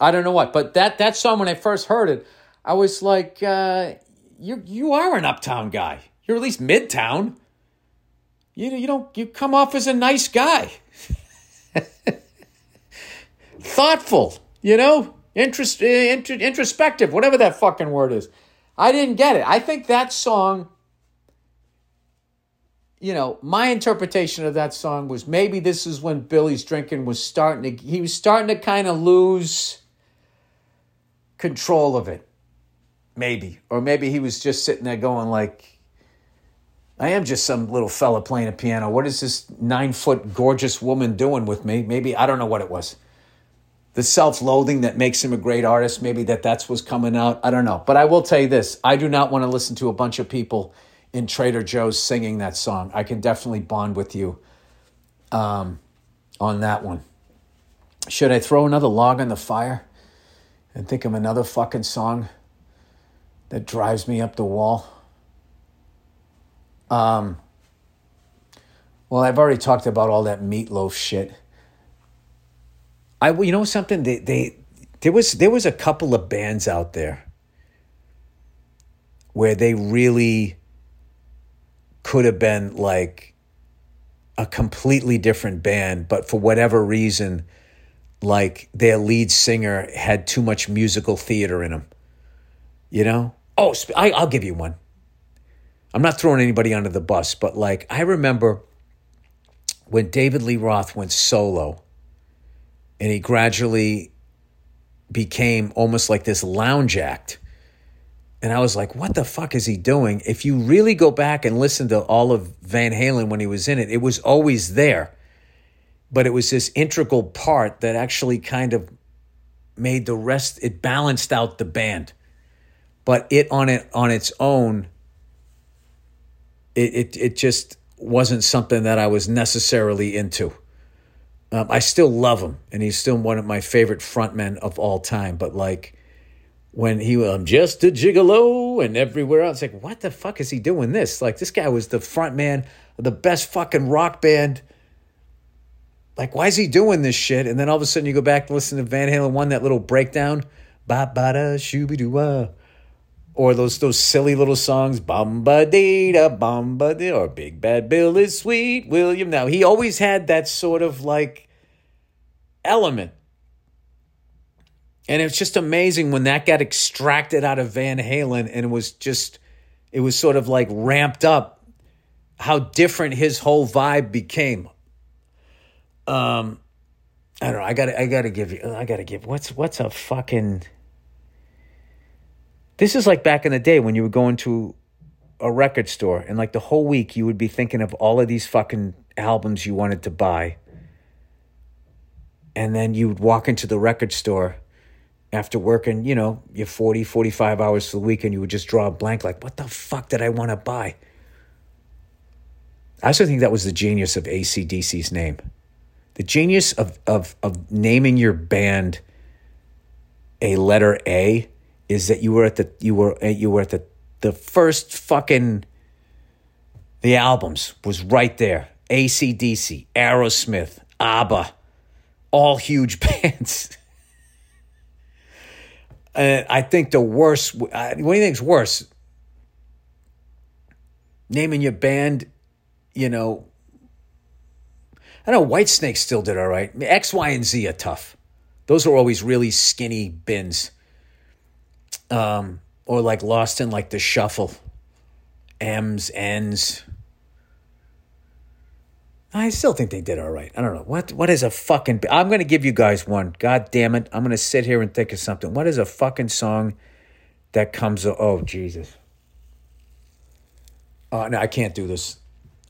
I don't know what, but that that song when I first heard it, I was like, uh, "You you are an uptown guy. You're at least midtown. You you don't you come off as a nice guy, thoughtful. You know, interest, eh, introspective, whatever that fucking word is. I didn't get it. I think that song." you know, my interpretation of that song was maybe this is when Billy's drinking was starting to, he was starting to kind of lose control of it. Maybe. Or maybe he was just sitting there going, like, I am just some little fella playing a piano. What is this nine foot gorgeous woman doing with me? Maybe, I don't know what it was. The self loathing that makes him a great artist, maybe that that's what's coming out. I don't know. But I will tell you this I do not want to listen to a bunch of people in Trader Joe's singing that song. I can definitely bond with you um, on that one. Should I throw another log on the fire? and think of another fucking song that drives me up the wall. Um, well, I've already talked about all that Meat Loaf shit. I, you know something? They, they, there was, there was a couple of bands out there where they really could have been like a completely different band, but for whatever reason, like their lead singer had too much musical theater in him. You know? Oh, I, I'll give you one. I'm not throwing anybody under the bus, but like I remember when David Lee Roth went solo and he gradually became almost like this lounge act. And I was like, what the fuck is he doing? If you really go back and listen to all of Van Halen when he was in it, it was always there but it was this integral part that actually kind of made the rest it balanced out the band but it on it on its own it it, it just wasn't something that I was necessarily into um, I still love him and he's still one of my favorite frontmen of all time but like when he was just a gigolo and everywhere else like what the fuck is he doing this like this guy was the front man of the best fucking rock band like, why is he doing this shit? And then all of a sudden you go back to listen to Van Halen one, that little breakdown, ba ba da shooby doo or those those silly little songs, bamba dee da bamba or Big Bad Bill is sweet, William. Now he always had that sort of like element. And it's just amazing when that got extracted out of Van Halen and it was just, it was sort of like ramped up how different his whole vibe became. Um, I don't know. I gotta, I got to give you. I got to give. What's what's a fucking. This is like back in the day when you were going to a record store and like the whole week you would be thinking of all of these fucking albums you wanted to buy. And then you would walk into the record store after working, you know, your 40, 45 hours for the week and you would just draw a blank like, what the fuck did I want to buy? I also think that was the genius of ACDC's name the genius of, of, of naming your band a letter A is that you were at the you were you were at the the first fucking the albums was right there. ACDC, Aerosmith, ABBA, all huge bands. and I think the worst, what do you think is worse? Naming your band, you know, I know Whitesnake still did all right. X, Y, and Z are tough. Those are always really skinny bins. Um, or like lost in like the shuffle. M's, N's. I still think they did all right. I don't know. What what is a fucking I'm gonna give you guys one. God damn it. I'm gonna sit here and think of something. What is a fucking song that comes oh Jesus. Oh no, I can't do this.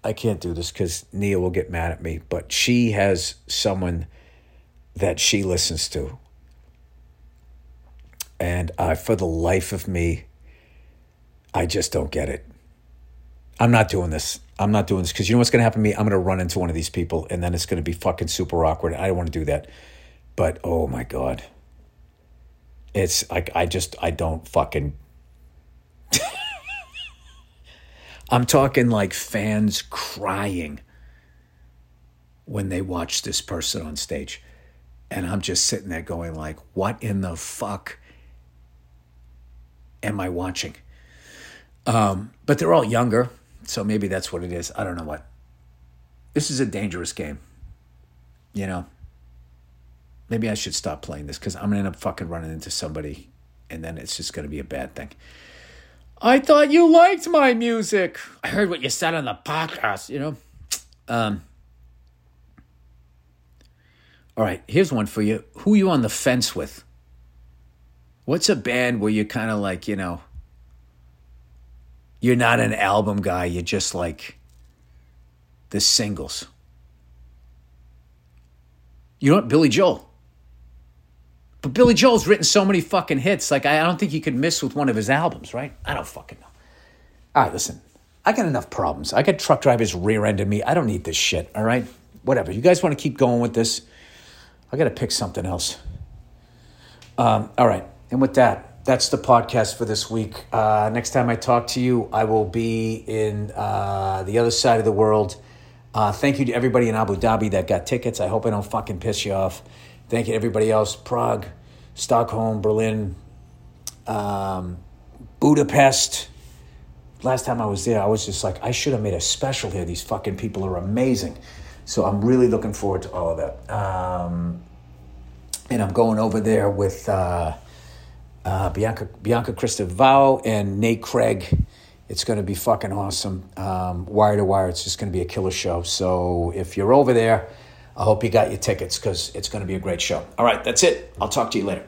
I can't do this because Nia will get mad at me, but she has someone that she listens to. And uh, for the life of me, I just don't get it. I'm not doing this. I'm not doing this because you know what's going to happen to me? I'm going to run into one of these people and then it's going to be fucking super awkward. I don't want to do that. But oh my God. It's like, I just, I don't fucking. I'm talking like fans crying. when they watch this person on stage. And I'm just sitting there going like, what in the fuck am I watching? Um, but they're all younger, so maybe that's what it is. I don't know what. This is a dangerous game. You know, maybe I should stop playing this because I'm gonna end up fucking running into somebody, and then it's just gonna be a bad thing. I thought you liked my music. I heard what you said on the podcast. You know. Um. All right, here's one for you. Who you on the fence with? What's a band where you're kind of like, you know, you're not an album guy, you're just like the singles. You know what? Billy Joel. But Billy Joel's written so many fucking hits, like I don't think you could miss with one of his albums, right? I don't fucking know. All right, listen. I got enough problems. I got truck drivers rear ending me. I don't need this shit, all right? Whatever. You guys want to keep going with this? I got to pick something else. Um, all right. And with that, that's the podcast for this week. Uh, next time I talk to you, I will be in uh, the other side of the world. Uh, thank you to everybody in Abu Dhabi that got tickets. I hope I don't fucking piss you off. Thank you to everybody else Prague, Stockholm, Berlin, um, Budapest. Last time I was there, I was just like, I should have made a special here. These fucking people are amazing. So I'm really looking forward to all of that. Um, and I'm going over there with uh, uh, Bianca Bianca Cristovao and Nate Craig. It's going to be fucking awesome. Um, wire to wire, it's just going to be a killer show. So if you're over there, I hope you got your tickets because it's going to be a great show. All right, that's it. I'll talk to you later.